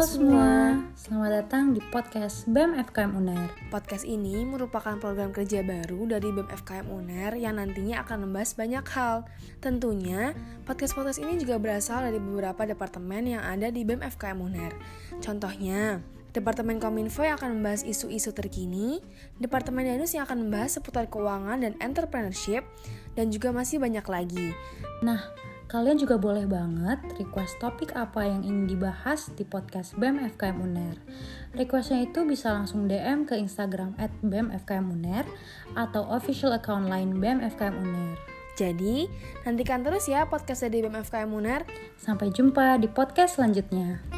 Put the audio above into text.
Halo semua, selamat datang di podcast BEM FKM UNER. Podcast ini merupakan program kerja baru dari BEM FKM UNER yang nantinya akan membahas banyak hal. Tentunya, podcast-podcast ini juga berasal dari beberapa departemen yang ada di BEM FKM UNER. Contohnya, Departemen Kominfo yang akan membahas isu-isu terkini, Departemen Danus yang akan membahas seputar keuangan dan entrepreneurship, dan juga masih banyak lagi. Nah, kalian juga boleh banget request topik apa yang ingin dibahas di podcast BEM FKM UNER. Requestnya itu bisa langsung DM ke Instagram at BEM FKM UNER atau official account lain BEM FKM UNER. Jadi, nantikan terus ya podcast dari BEM FKM UNER. Sampai jumpa di podcast selanjutnya.